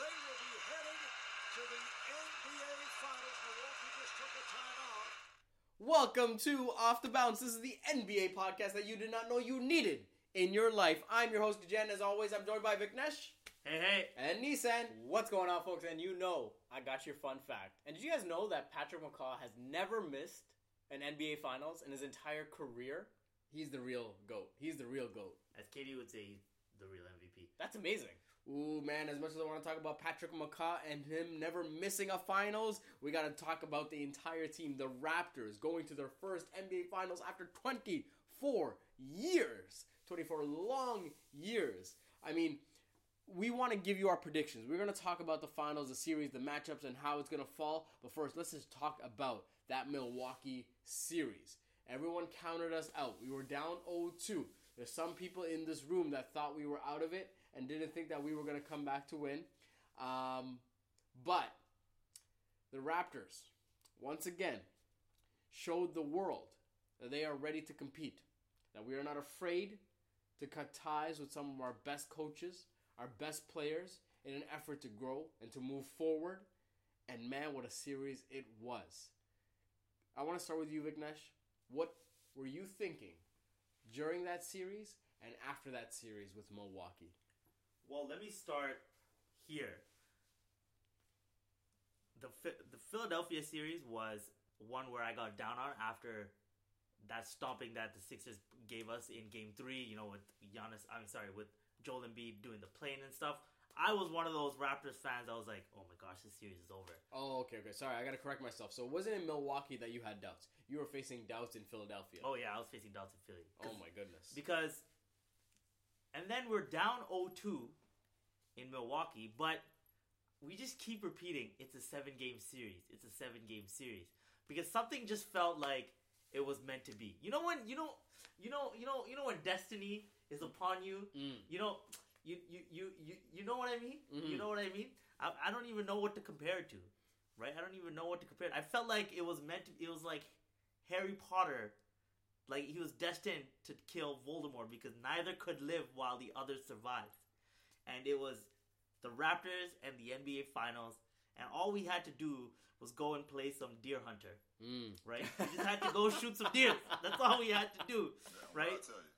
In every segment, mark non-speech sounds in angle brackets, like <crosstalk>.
they will be headed to the NBA Finals. Milwaukee just took a timeout. Welcome to Off the Bounce. This is the NBA podcast that you did not know you needed in your life. I'm your host, Jen. As always, I'm joined by Viknesh Hey, hey. and Nissan. What's going on, folks? And you know, I got your fun fact. And did you guys know that Patrick McCaw has never missed an NBA Finals in his entire career? He's the real GOAT. He's the real GOAT. As KD would say, he's the real MVP. That's amazing. Ooh, man, as much as I want to talk about Patrick McCaw and him never missing a finals, we got to talk about the entire team, the Raptors, going to their first NBA Finals after 24 years. 24 long years. I mean, we want to give you our predictions. We're going to talk about the finals, the series, the matchups, and how it's going to fall. But first, let's just talk about that Milwaukee series. Everyone counted us out. We were down 0 2. There's some people in this room that thought we were out of it and didn't think that we were going to come back to win. Um, but the Raptors, once again, showed the world that they are ready to compete. That we are not afraid to cut ties with some of our best coaches, our best players, in an effort to grow and to move forward. And man, what a series it was. I want to start with you, Vignesh. What were you thinking during that series and after that series with Milwaukee? Well, let me start here. The the Philadelphia series was one where I got down on after that stomping that the Sixers gave us in Game Three. You know, with Giannis. I'm sorry, with Joel Embiid doing the plane and stuff. I was one of those Raptors fans. I was like, "Oh my gosh, this series is over." Oh, okay, okay. Sorry, I got to correct myself. So it wasn't in Milwaukee that you had doubts. You were facing doubts in Philadelphia. Oh yeah, I was facing doubts in Philly. Oh my goodness. because and then we're down 0-2 in Milwaukee, but we just keep repeating it's a seven game series. It's a seven game series because something just felt like it was meant to be. You know when you know you know you know you know when destiny is upon you. Mm. You know you you you you you know what I mean. You mm-hmm. know what I mean. I, I don't even know what to compare it to, right? I don't even know what to compare. It. I felt like it was meant to. It was like Harry Potter like he was destined to kill Voldemort because neither could live while the other survived. And it was the Raptors and the NBA Finals, and all we had to do was go and play some Deer Hunter. Right? We just had to go shoot some deer. That's all we had to do. Right? I'll tell you.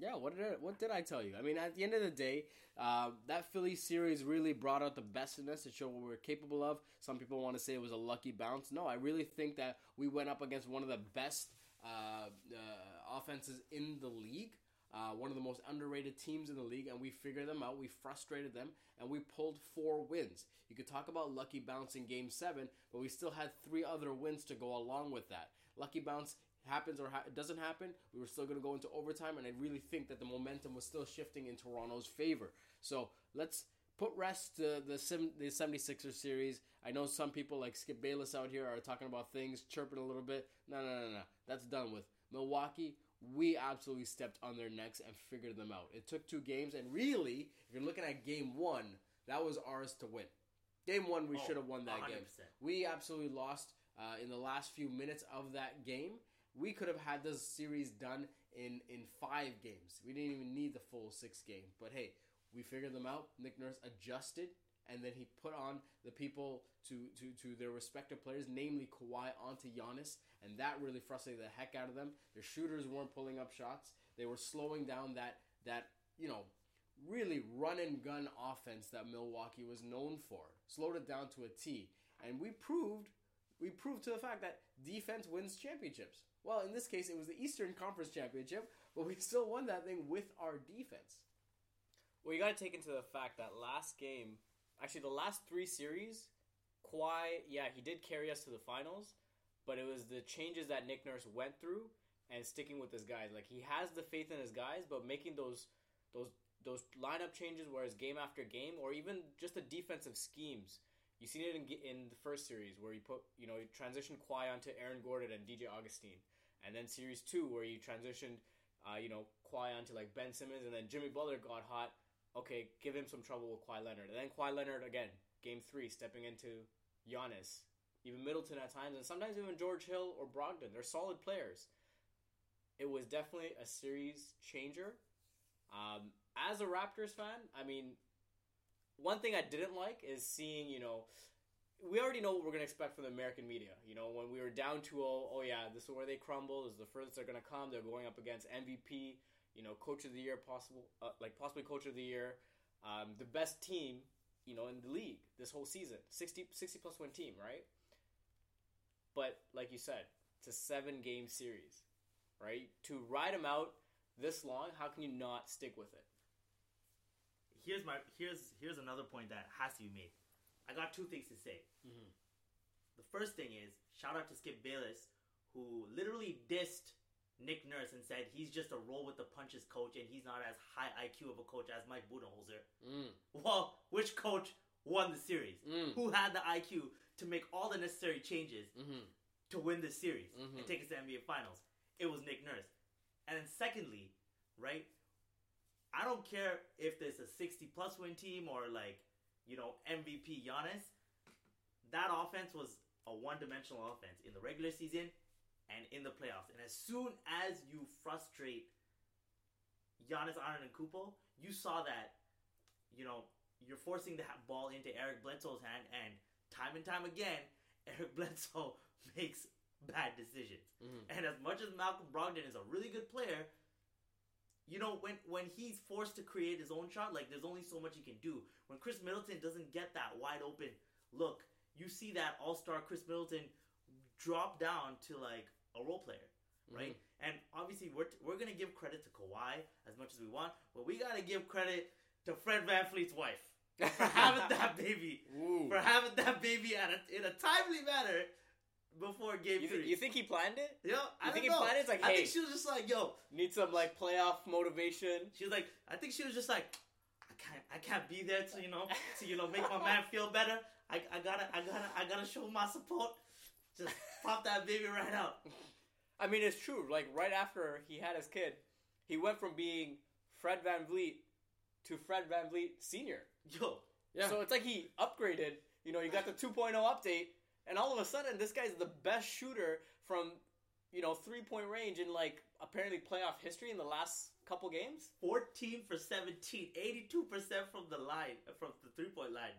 Yeah, what did I, what did I tell you? I mean, at the end of the day, uh, that Philly series really brought out the best in us to show what we are capable of. Some people want to say it was a lucky bounce. No, I really think that we went up against one of the best uh, uh, offenses in the league. Uh, one of the most underrated teams in the league, and we figured them out. We frustrated them, and we pulled four wins. You could talk about lucky bounce in Game Seven, but we still had three other wins to go along with that. Lucky bounce happens or ha- doesn't happen, we were still going to go into overtime, and I really think that the momentum was still shifting in Toronto's favor. So let's put rest to the the 76ers series. I know some people like Skip Bayless out here are talking about things, chirping a little bit. No, no, no, no. That's done with. Milwaukee, we absolutely stepped on their necks and figured them out. It took two games, and really, if you're looking at game one, that was ours to win. Game one, we Oh, should have won that game. 100%. We absolutely lost uh, in the last few minutes of that game. We could have had this series done in in five games. We didn't even need the full six game. But hey, we figured them out. Nick Nurse adjusted, and then he put on the people to to to their respective players, namely Kawhi onto Giannis, and that really frustrated the heck out of them. Their shooters weren't pulling up shots. They were slowing down that that you know really run and gun offense that Milwaukee was known for. Slowed it down to a T, and we proved we proved to the fact that defense wins championships. Well, in this case, it was the Eastern Conference Championship, but we still won that thing with our defense. Well, you got to take into the fact that last game, actually the last three series, Kawhi, yeah, he did carry us to the finals, but it was the changes that Nick Nurse went through and sticking with his guys. Like he has the faith in his guys, but making those those those lineup changes, whereas game after game, or even just the defensive schemes. You seen it in, in the first series where you put, you know, you transitioned Kawhi onto Aaron Gordon and DJ Augustin, and then series two where you transitioned, uh, you know, Kawhi onto like Ben Simmons, and then Jimmy Butler got hot. Okay, give him some trouble with Kawhi Leonard, and then Kawhi Leonard again, game three, stepping into Giannis, even Middleton at times, and sometimes even George Hill or Brogdon. They're solid players. It was definitely a series changer. Um, as a Raptors fan, I mean, one thing I didn't like is seeing, you know, we already know what we're going to expect from the American media. You know, when we were down 2 0, oh yeah, this is where they crumble. This is the furthest they're going to come. They're going up against MVP, you know, coach of the year, possible, uh, like possibly coach of the year, um, the best team, you know, in the league this whole season. 60, 60 plus win team, right? But like you said, it's a seven game series, right? To ride them out this long, how can you not stick with it? Here's my here's here's another point that has to be made. I got two things to say. Mhm. The first thing is shout out to Skip Bayless, who literally dissed Nick Nurse and said he's just a roll with the punches coach and he's not as high IQ of a coach as Mike Budenholzer. Mm, Well, which coach won the series? Mm. Who had the IQ to make all the necessary changes hmm to win the series Mhm. and take us to the NBA Finals? It was Nick Nurse. And then secondly, right? I don't care if there's a 60 plus win team or like, you know, MVP Giannis. That offense was a one dimensional offense in the regular season and in the playoffs. And as soon as you frustrate Giannis Antetokounmpo, you saw that, you know, you're forcing the ball into Eric Bledsoe's hand, and time and time again, <laughs> Eric Bledsoe <laughs> makes bad decisions. Mhm. And as much as Malcolm Brogdon is a really good player, you know when when he's forced to create his own shot, like there's only so much he can do. When Khris Middleton doesn't get that wide open look, you see that All Star Khris Middleton drop down to like a role player, right? Mm-hmm. And obviously we're we're gonna give credit to Kawhi as much as we want, but we gotta give credit to Fred VanVleet's wife for <laughs> having that baby, Ooh. for having that baby at a, in a timely manner before Game You, Three. you think he planned it? I You think don't he know. planned it? It's like, I think she was just like, yo. Need some like playoff motivation. She was like, I think she was just like, I can't, I can't be there to you know, to you know, make my man feel better. I, I gotta, I gotta, I gotta show my support. Just pop that baby right out. I mean, it's true. Like right after he had his kid, he went from being Fred VanVleet to Fred VanVleet Senior. Yo, Yeah. So it's like he upgraded. You know, you got the 2.0 update, and all of a sudden, this guy's the best shooter from you know three point range in like apparently playoff history in the last couple games. 14 for 17, 82 percent from the line, from the three point line.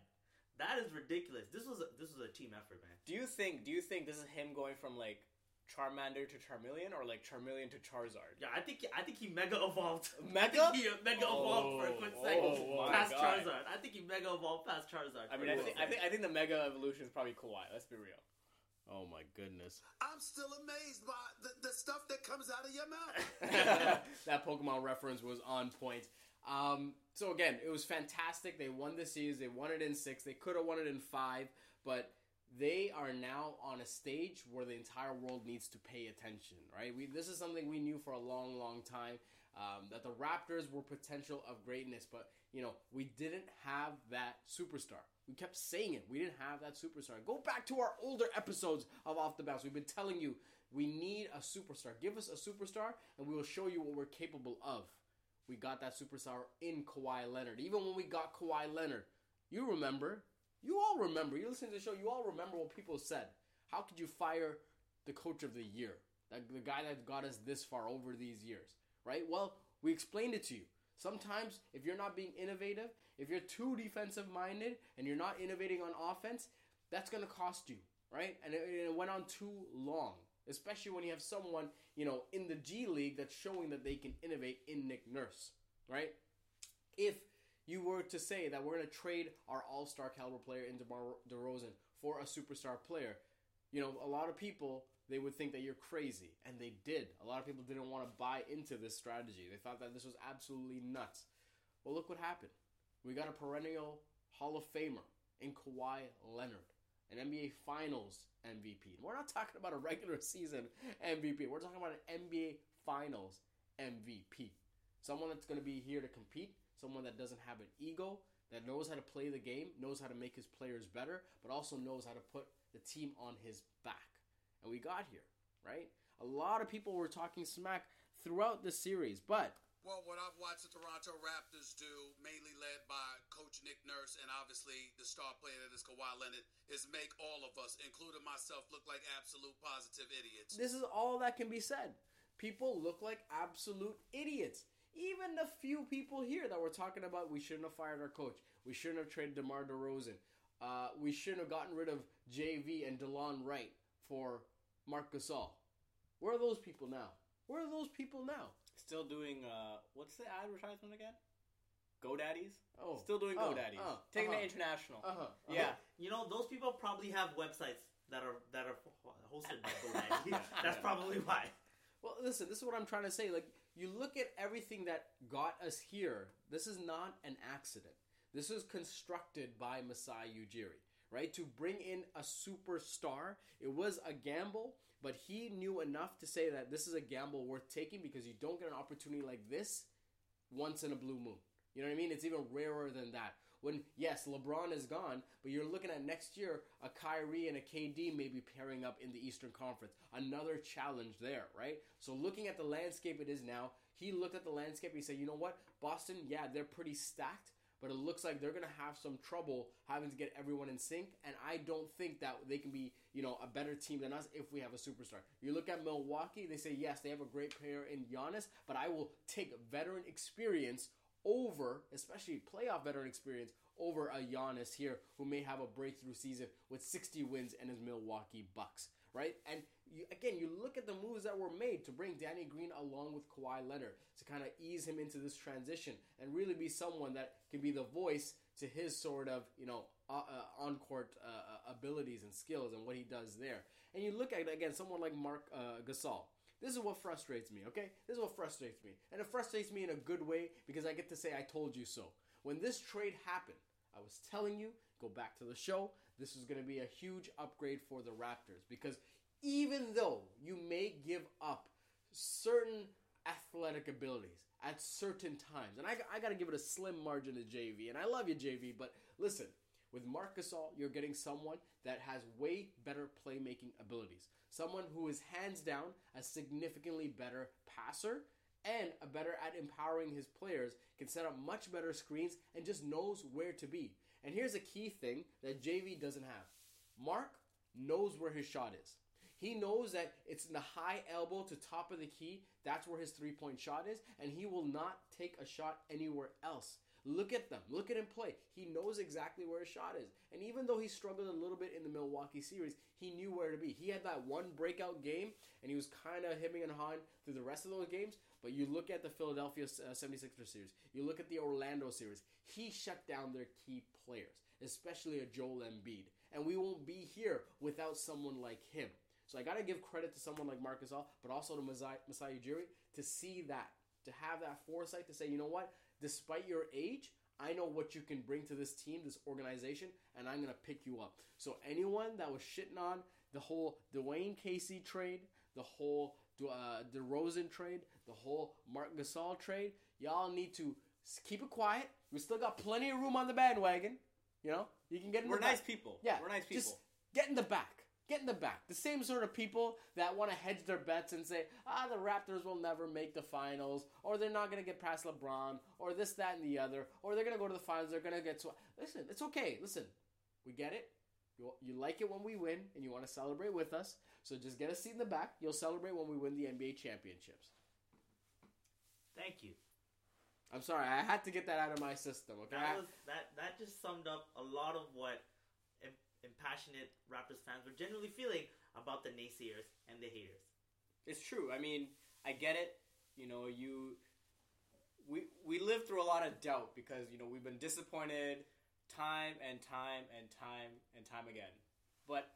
That is ridiculous. This was a, this was a team effort, man. Do you think? Do you think this is him going from like Charmander to Charmeleon, or like Charmeleon to Charizard? Yeah, I think I think he mega evolved. Mega? <laughs> I think he uh, mega evolved for a oh, quick Oh, second oh past God. Charizard. I think he mega evolved past Charizard. I for mean, a I quick think, I think second. I think the Mega Evolution is probably Kawhi. Let's be real. Oh my goodness. I'm still amazed by the, the stuff that comes out of your mouth. <laughs> that Pokemon reference was on point. Um, so again, it was fantastic. They won the series. They won it in six. They could have won it in five, but they are now on a stage where the entire world needs to pay attention. Right? We this is something we knew for a long, long time. Um, that the Raptors were potential of greatness, but you know we didn't have that superstar. We kept saying it. We didn't have that superstar. Go back to our older episodes of Off the Bounce. We've been telling you we need a superstar. Give us a superstar, and we will show you what we're capable of. We got that superstar in Kawhi Leonard. Even when we got Kawhi Leonard, you remember, you all remember. You listen to the show, you all remember what people said. How could you fire the coach of the year? The guy that got us this far over these years, right? Well, we explained it to you. Sometimes, if you're not being innovative, if you're too defensive minded and you're not innovating on offense, that's going to cost you, right? And it went on too long, especially when you have someone, you know, in the G League that's showing that they can innovate in Nick Nurse, right? If you were to say that we're going to trade our all star caliber player in DeMar DeRozan for a superstar player, you know, a lot of people they would think that you're crazy, and they did. A lot of people didn't want to buy into this strategy. They thought that this was absolutely nuts. Well, look what happened. We got a perennial Hall of Famer in Kawhi Leonard, an NBA Finals MVP. We're not talking about a regular season MVP. We're talking about an NBA Finals MVP. Someone that's going to be here to compete, someone that doesn't have an ego, that knows how to play the game, knows how to make his players better, but also knows how to put the team on his back. And we got here, right? A lot of people were talking smack throughout the series, but Well, what I've watched the Toronto Raptors do, mainly led by Coach Nick Nurse and obviously the star player that is Kawhi Leonard, is make all of us, including myself, look like absolute positive idiots. this is all that can be said. People look like absolute idiots. Even the few people here that were talking about we shouldn't have fired our coach. We shouldn't have traded DeMar DeRozan. Uh, we shouldn't have gotten rid of JV and Delon Wright for Marc Gasol. Where are those people now? Where are those people now? Still doing uh, what's the advertisement again? GoDaddy's. Oh, Still doing oh, GoDaddies. oh, Taking uh-huh. it international. Uh huh. Yeah. You know, those people probably have websites that are that are hosted by GoDaddy. <laughs> That's probably why. Well, listen, this is what I'm trying to say. Like, you look at everything that got us here. This is not an accident. This was constructed by Masai Ujiri, right? To bring in a superstar, it was a gamble, but he knew enough to say that this is a gamble worth taking because you don't get an opportunity like this once in a blue moon. You know what I mean? It's even rarer than that. When yes, LeBron is gone, but you're looking at next year a Kyrie and a KD maybe pairing up in the Eastern Conference. Another challenge there, right? So looking at the landscape it is now, he looked at the landscape. He said, "You know what, Boston? Yeah, they're pretty stacked." But it looks like they're gonna have some trouble having to get everyone in sync, and I don't think that they can be, you know, a better team than us if we have a superstar. You look at Milwaukee; they say yes, they have a great player in Giannis, but I will take veteran experience over, especially playoff veteran experience, over a Giannis here who may have a breakthrough season with 60 wins and his Milwaukee Bucks, right? And you, again, you look at the moves that were made to bring Danny Green along with Kawhi Leonard to kind of ease him into this transition and really be someone that can be the voice to his sort of, you know, uh, uh, on-court uh, uh, abilities and skills and what he does there. And you look at, again, someone like Marc uh, Gasol. This is what frustrates me, okay? This is what frustrates me. And it frustrates me in a good way because I get to say, I told you so. When this trade happened, I was telling you, go back to the show, this is going to be a huge upgrade for the Raptors because even though you may give up certain athletic abilities at certain times, and I, I got to give it a slim margin to JV, and I love you, JV, but listen, with Marc Gasol, you're getting someone that has way better playmaking abilities. Someone who is hands down a significantly better passer and a better at empowering his players, can set up much better screens and just knows where to be. And here's a key thing that JV doesn't have. Marc knows where his shot is. He knows that it's in the high elbow to top of the key. That's where his three point shot is, and he will not take a shot anywhere else. Look at them. Look at him play. He knows exactly where his shot is. And even though he struggled a little bit in the Milwaukee series, he knew where to be. He had that one breakout game, and he was kind of hemming and hawing through the rest of those games. But you look at the Philadelphia uh, 76ers series, you look at the Orlando series, he shut down their key players, especially a Joel Embiid. And we won't be here without someone like him. So I got to give credit to someone like Marc Gasol, but also to Masai, Masai Ujiri to see that, to have that foresight to say, you know what, despite your age, I know what you can bring to this team, this organization, and I'm gonna pick you up. So anyone that was shitting on the whole Dwane Casey trade, the whole uh, DeRozan trade, the whole Marc Gasol trade, y'all need to keep it quiet. We still got plenty of room on the bandwagon. You know, you can get in We're nice back. people. Yeah, We're nice people. Just get in the back. Get in the back. The same sort of people that want to hedge their bets and say, ah, the Raptors will never make the finals, or they're not going to get past LeBron, or this, that, and the other, or they're going to go to the finals, they're going to get. Sw- Listen, it's okay. Listen, we get it. You, you like it when we win, and you want to celebrate with us. So just get a seat in the back. You'll celebrate when we win the NBA championships. Thank you. I'm sorry, I had to get that out of my system. Okay, That was that. That just summed up a lot of what impassionate Raptors fans were generally feeling about the naysayers and the haters. It's true. I mean, I get it. You know, you we we live through a lot of doubt because you know we've been disappointed time and time and time and time again. But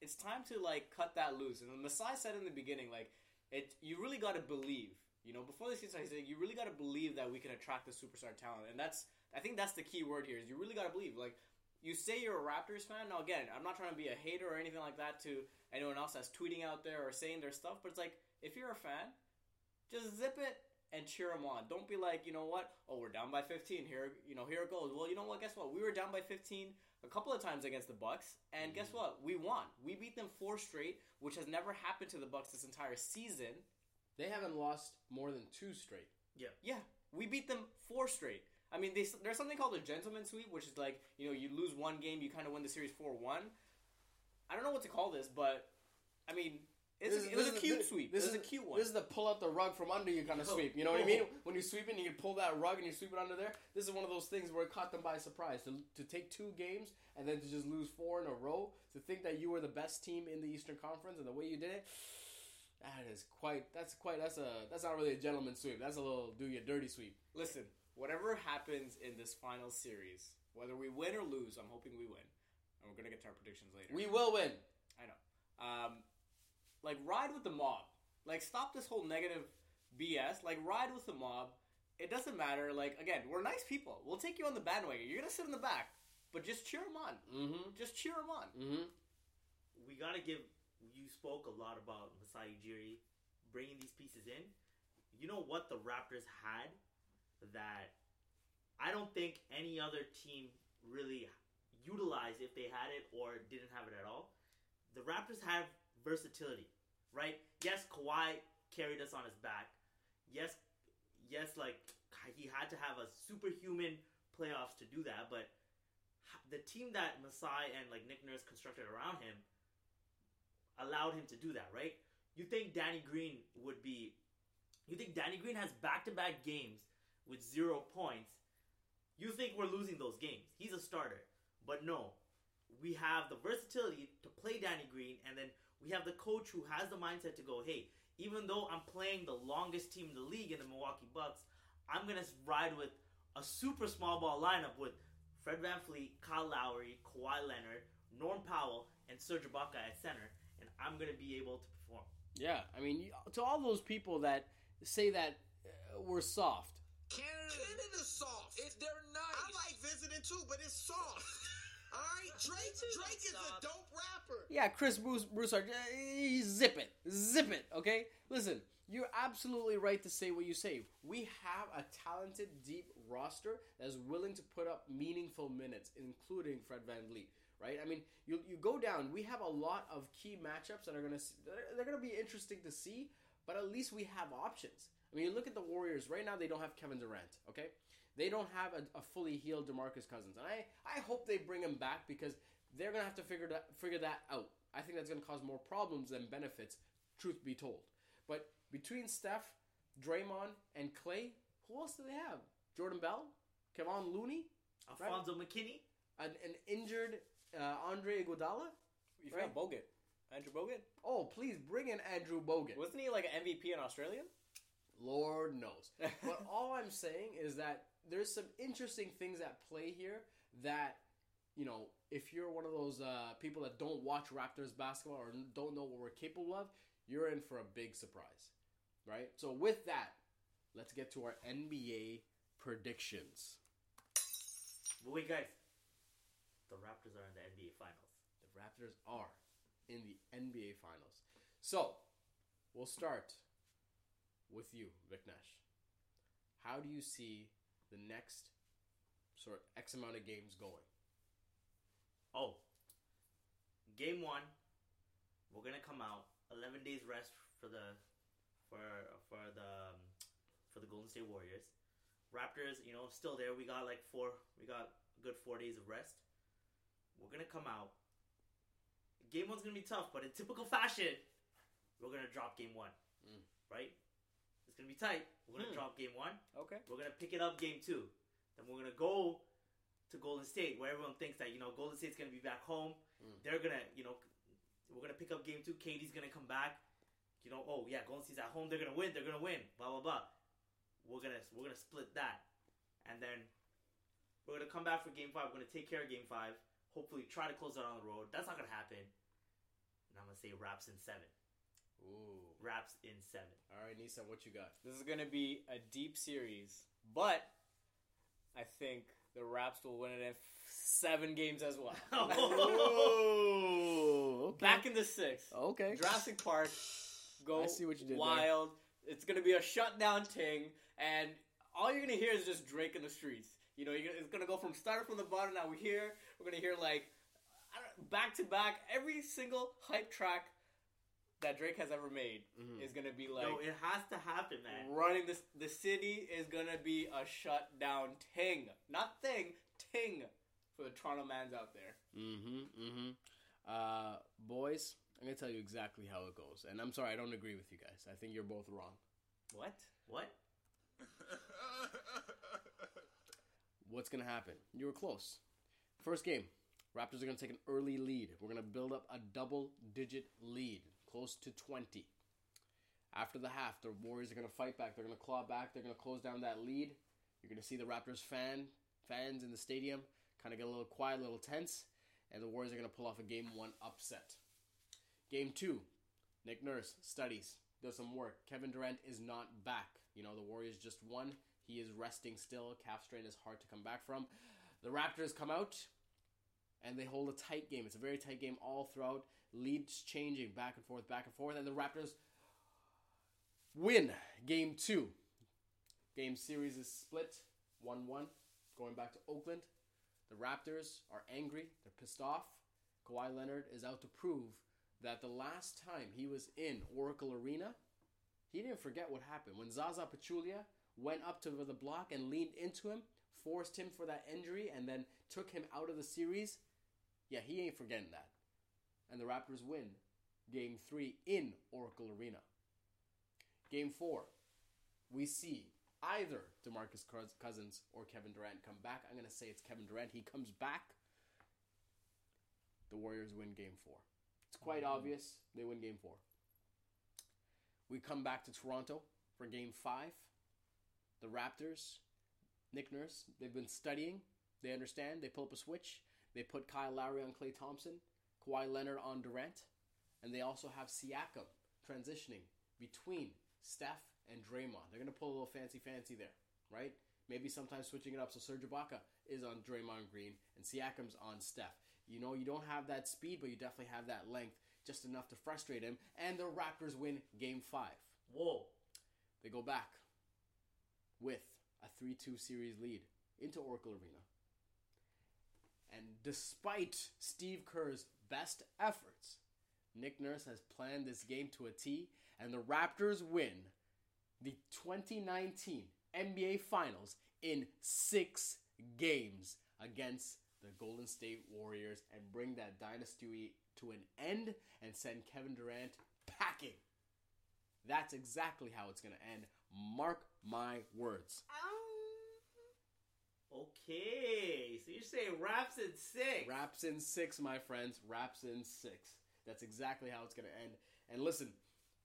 it's time to like cut that loose. And the Masai said in the beginning, like it, you really got to believe. You know, before the season, he said you really got to believe that we can attract the superstar talent, and that's I think that's the key word here. Is you really got to believe. Like you say you're a Raptors fan. Now again, I'm not trying to be a hater or anything like that to anyone else that's tweeting out there or saying their stuff, but it's like if you're a fan, just zip it and cheer them on. Don't be like, you know what? Oh, we're down by 15. Here, you know, here it goes. Well, you know what? Guess what? We were down by 15 a couple of times against the Bucks, and guess mm-hmm. what? We won. We beat them four straight, which has never happened to the Bucks this entire season. they haven't lost more than two straight. Yeah. Yeah, we beat them four straight. I mean, they, there's something called a gentleman sweep, which is like you know you lose one game, you kind of win the series four one. I don't know what to call this, but I mean, It's This a, is- it was a cute this- sweep. This This is a cute one. This is the pull out the rug from under you kind of Oh. sweep. You know what I oh. mean? Oh. When you sweep it and you pull that rug and you sweep it under there. This is one of those things where it caught them by surprise. To, to take two games and then to just lose four in a row. To think that you were the best team in the Eastern Conference and the way you did it. That is quite. That's quite. That's a. That's not really a gentleman sweep. That's a little do you dirty sweep. Listen, whatever happens in this final series, whether we win or lose, I'm hoping we win. And we're gonna get to our predictions later. We will win. I know. Um, like ride with the mob. Like stop this whole negative BS. Like ride with the mob. It doesn't matter. Like again, we're nice people. We'll take you on the bandwagon. You're gonna sit in the back, but just cheer them on. Mm-hmm. Just cheer them on. Mm-hmm. we gotta give. You spoke a lot about Masai Ujiri bringing these pieces in. You know what the Raptors had that I don't think any other team really utilized if they had it or didn't have it at all. The Raptors have versatility, right? Yes, Kawhi carried us on his back. Yes, yes, like he had to have a superhuman playoffs to do that, but the team that Masai and like Nick Nurse constructed around him allowed him to do that, right? You think Danny Green would be you think Danny Green has back-to-back games with 0 points. You think we're losing those games. He's a starter. But no. We have the versatility to play Danny Green and then we have the coach who has the mindset to go, "Hey, even though I'm playing the longest team in the league in the Milwaukee Bucks, I'm going to ride with a super small ball lineup with Fred VanVleet, Kyle Lowry, Kawhi Leonard, Norm Powell, and Serge Ibaka at center, and I'm gonna be able to perform. Yeah, I mean, to all those people that say that uh, we're soft, soft. it, they're nice. I like visiting too, but it's soft. <laughs> All right, Drake. Drake is a dope rapper. Yeah, Chris Bruce Broussard, uh, zip it, zip it. Okay, listen, you're absolutely right to say what you say. We have a talented, deep roster that's willing to put up meaningful minutes, including Fred VanVleet. Right? I mean, you you go down. We have a lot of key matchups that are gonna they're, they're gonna be interesting to see. But at least we have options. I mean, you look at the Warriors right now. They don't have Kevin Durant. Okay, they don't have a, a fully healed DeMarcus Cousins, and I I hope they bring him back because they're gonna have to figure that figure that out. I think that's gonna cause more problems than benefits. Truth be told, but between Steph, Draymond, and Klay, who else do they have? Jordan Bell, Kevon Looney, Alfonzo McKinnie. an, an injured uh, Andre Iguodala. You Right. forgot Bogut. Andrew Bogut? Oh, please bring in Andrew Bogut. Wasn't he like an MVP in Australia? Lord knows. <laughs> but all I'm saying is that there's some interesting things at play here that, you know, if you're one of those uh, people that don't watch Raptors basketball or don't know what we're capable of, you're in for a big surprise. Right? So, with that, let's get to our NBA predictions. But wait, guys, the Raptors are in the NBA Finals. The Raptors are in the NBA Finals. So, we'll start with you, Viknesh. How do you see the next sort of X amount of games going? Oh, game one, we're gonna come out. Eleven days rest for the for for the um, for the Golden State Warriors. Raptors, you know, still there. We got like four. We got a good four days of rest. We're gonna come out. Game one's gonna be tough, but in typical fashion, we're gonna drop game one. Mm. Right? It's gonna be tight. We're gonna Hmm. drop game one. Okay. We're gonna pick it up game two. Then we're gonna go to Golden State, where everyone thinks that you know Golden State's gonna be back home. Mm. They're gonna, you know, we're gonna pick up game two. KD's gonna come back. You know, oh yeah, Golden State's at home. They're gonna win. They're gonna win. Blah blah blah. We're gonna we're gonna split that, and then we're gonna come back for game five. We're gonna take care of game five. Hopefully, try to close it on the road. That's not gonna happen. And I'm gonna say Raps in seven. Ooh. Raps in seven. All right, Nissan, what you got? This is gonna be a deep series, but I think the Raps will win it in f- seven games as well. <laughs> Oh, okay. Back in the sixth, okay. Jurassic Park, go I see what you did there. wild. It's gonna be a shutdown ting, and all you're gonna hear is just Drake in the streets. You know, gonna, it's gonna go from start from the bottom. Now we hear we're gonna hear like back to back every single hype track that Drake has ever made Mhm. is gonna be like Yo, it has to happen, man. running this. The city is gonna be a shutdown ting, not thing, ting for the Toronto mans out there. Mm-hmm. Mm-hmm. Uh, boys, I'm gonna tell you exactly how it goes, and I'm sorry I don't agree with you guys. I think you're both wrong. What? What? What's gonna happen? You were close. First game, Raptors are gonna take an early lead. We're gonna build up a double-digit lead, close to 20. After the half, the Warriors are gonna fight back. They're gonna claw back. They're gonna close down that lead. You're gonna see the Raptors fan fans in the stadium kind of get a little quiet, a little tense, and the Warriors are gonna pull off a game one upset. Game two, Nick Nurse studies, does some work. Kevin Durant is not back. You know, the Warriors just won. He is resting still. Calf strain is hard to come back from. The Raptors come out and they hold a tight game. It's a very tight game all throughout. Leads changing back and forth, back and forth, and the Raptors win game two. Game series is split 1 1, going back to Oakland. The Raptors are angry, they're pissed off. Kawhi Leonard is out to prove that the last time he was in Oracle Arena, he didn't forget what happened. When Zaza Pachulia went up to the block and leaned into him, forced him for that injury, and then took him out of the series, yeah, he ain't forgetting that. And the Raptors win game three in Oracle Arena. Game four, we see either DeMarcus Cousins or Kevin Durant come back. I'm going to say it's Kevin Durant. He comes back. The Warriors win game four. It's quite mm-hmm. obvious they win game four. We come back to Toronto for game five. The Raptors, Nick Nurse, they've been studying. They understand. They pull up a switch. They put Kyle Lowry on Klay Thompson, Kawhi Leonard on Durant, and they also have Siakam transitioning between Steph and Draymond. They're gonna pull a little fancy fancy there, right? Maybe sometimes switching it up so Serge Ibaka is on Draymond Green and Siakam's on Steph. You know, you don't have that speed, but you definitely have that length, just enough to frustrate him. And the Raptors win Game Five. Whoa. They go back with a 3 2 series lead into Oracle Arena. And despite Steve Kerr's best efforts, Nick Nurse has planned this game to a T, and the Raptors win the 2019 NBA Finals in six games against the Golden State Warriors and bring that dynasty to an end and send Kevin Durant packing. That's exactly how it's going to end. Mark my words. Okay, so you're saying Raps in six. Raps in six, my friends. Raps in six. That's exactly how it's going to end. And listen,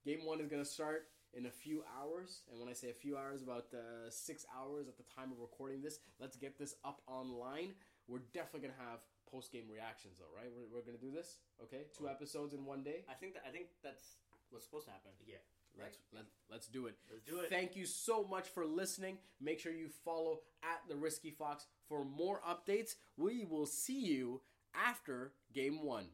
game one is going to start in a few hours. And when I say a few hours, about uh, six hours at the time of recording this. Let's get this up online. We're definitely going to have post game reactions, though, right? We're, we're going to do this, okay? Two episodes in one day. I think that I think that's what's supposed to happen. Yeah. Let's let, let's do it. Let's do it. Thank you so much for listening. Make sure you follow at the Risky Fox for more updates. We will see you after game one.